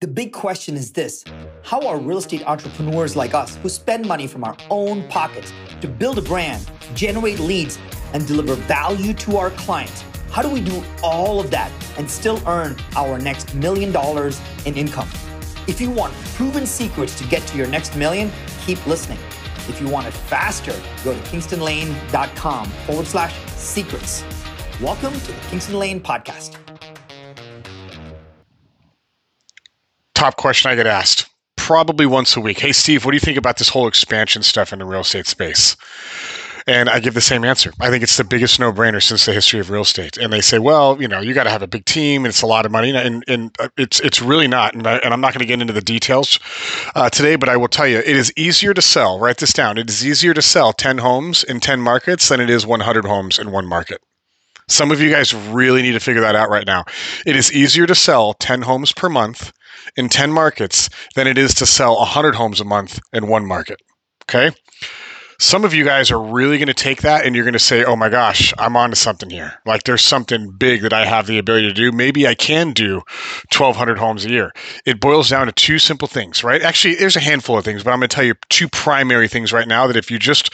The big question is this How are real estate entrepreneurs like us, who spend money from our own pockets to build a brand, generate leads, and deliver value to our clients, how do we do all of that and still earn our next million dollars in income? If you want proven secrets to get to your next million, keep listening. If you want it faster, go to kingstonlane.com forward slash secrets. Welcome to the Kingston Lane Podcast. Top question I get asked probably once a week. Hey, Steve, what do you think about this whole expansion stuff in the real estate space? And I give the same answer. I think it's the biggest no brainer since the history of real estate. And they say, well, you know, you got to have a big team and it's a lot of money. And, and uh, it's, it's really not. And, I, am not going to get into the details uh, today, but I will tell you, it is easier to sell, write this down. It is easier to sell 10 homes in 10 markets than it is 100 homes in one market. Some of you guys really need to figure that out right now. It is easier to sell 10 homes per month in 10 markets than it is to sell 100 homes a month in one market. Okay some of you guys are really going to take that and you're going to say, oh my gosh, I'm onto something here. Like there's something big that I have the ability to do. Maybe I can do 1,200 homes a year. It boils down to two simple things, right? Actually, there's a handful of things, but I'm going to tell you two primary things right now that if you just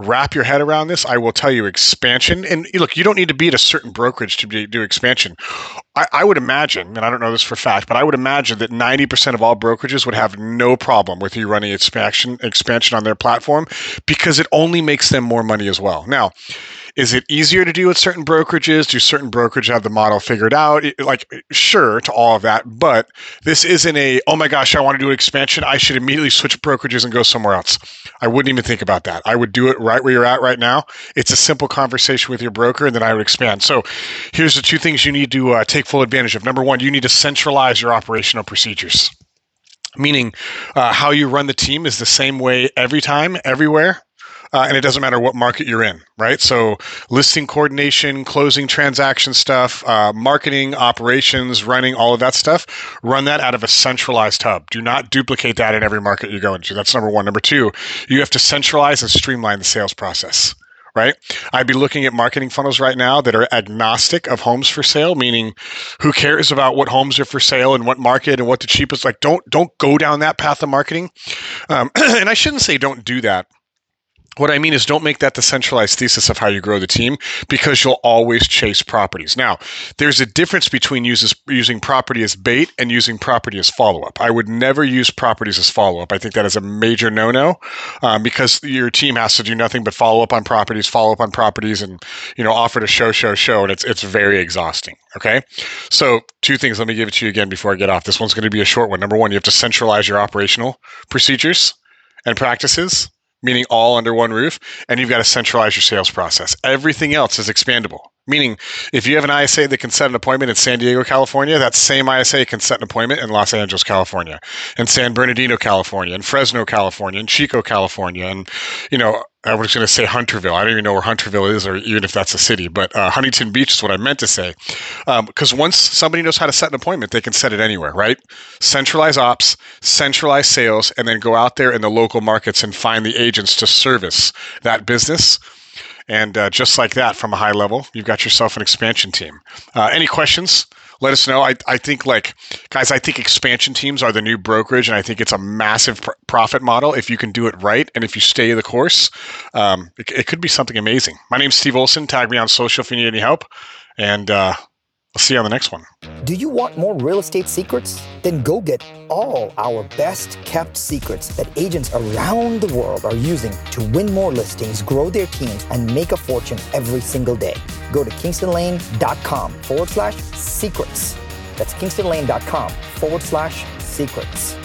wrap your head around this, I will tell you expansion. And look, you don't need to be at a certain brokerage to do expansion. I, I would imagine, and I don't know this for fact, but I would imagine that 90% of all brokerages would have no problem with you running expansion expansion on their platform because it only makes them more money as well. Now, is it easier to do with certain brokerages? Do certain brokerages have the model figured out? Like, sure to all of that, but this isn't a, oh my gosh, I want to do an expansion. I should immediately switch brokerages and go somewhere else. I wouldn't even think about that. I would do it right where you're at right now. It's a simple conversation with your broker, and then I would expand. So here's the two things you need to uh, take full advantage of. Number one, you need to centralize your operational procedures meaning uh, how you run the team is the same way every time, everywhere uh, and it doesn't matter what market you're in, right? So listing coordination, closing transaction stuff, uh, marketing, operations, running all of that stuff, run that out of a centralized hub. Do not duplicate that in every market you go into. That's number one. Number two, you have to centralize and streamline the sales process right? I'd be looking at marketing funnels right now that are agnostic of homes for sale, meaning who cares about what homes are for sale and what market and what the cheapest. Like, don't don't go down that path of marketing. Um, and I shouldn't say don't do that what I mean is, don't make that the centralized thesis of how you grow the team because you'll always chase properties. Now, there's a difference between uses, using property as bait and using property as follow up. I would never use properties as follow up. I think that is a major no no um, because your team has to do nothing but follow up on properties, follow up on properties, and you know offer to show, show, show, and it's it's very exhausting. Okay, so two things. Let me give it to you again before I get off. This one's going to be a short one. Number one, you have to centralize your operational procedures and practices meaning all under one roof, and you've got to centralize your sales process. Everything else is expandable. Meaning, if you have an ISA that can set an appointment in San Diego, California, that same ISA can set an appointment in Los Angeles, California, and San Bernardino, California, and Fresno, California, and Chico, California, and you know, I was going to say Hunterville. I don't even know where Hunterville is, or even if that's a city. But uh, Huntington Beach is what I meant to say, because um, once somebody knows how to set an appointment, they can set it anywhere, right? Centralize ops, centralize sales, and then go out there in the local markets and find the agents to service that business and uh, just like that, from a high level, you've got yourself an expansion team. Uh, any questions? Let us know. I, I think, like, guys, I think expansion teams are the new brokerage, and I think it's a massive pr- profit model if you can do it right and if you stay the course. Um, it, it, could be something amazing. My name's Steve Olson. Tag me on social if you need any help. And uh, I'll see you on the next one. Do you want more real estate secrets? Then go get all our best kept secrets that agents around the world are using to win more listings, grow their teams, and make a fortune every single day. Go to kingstonlane.com forward slash secrets. That's kingstonlane.com forward slash secrets.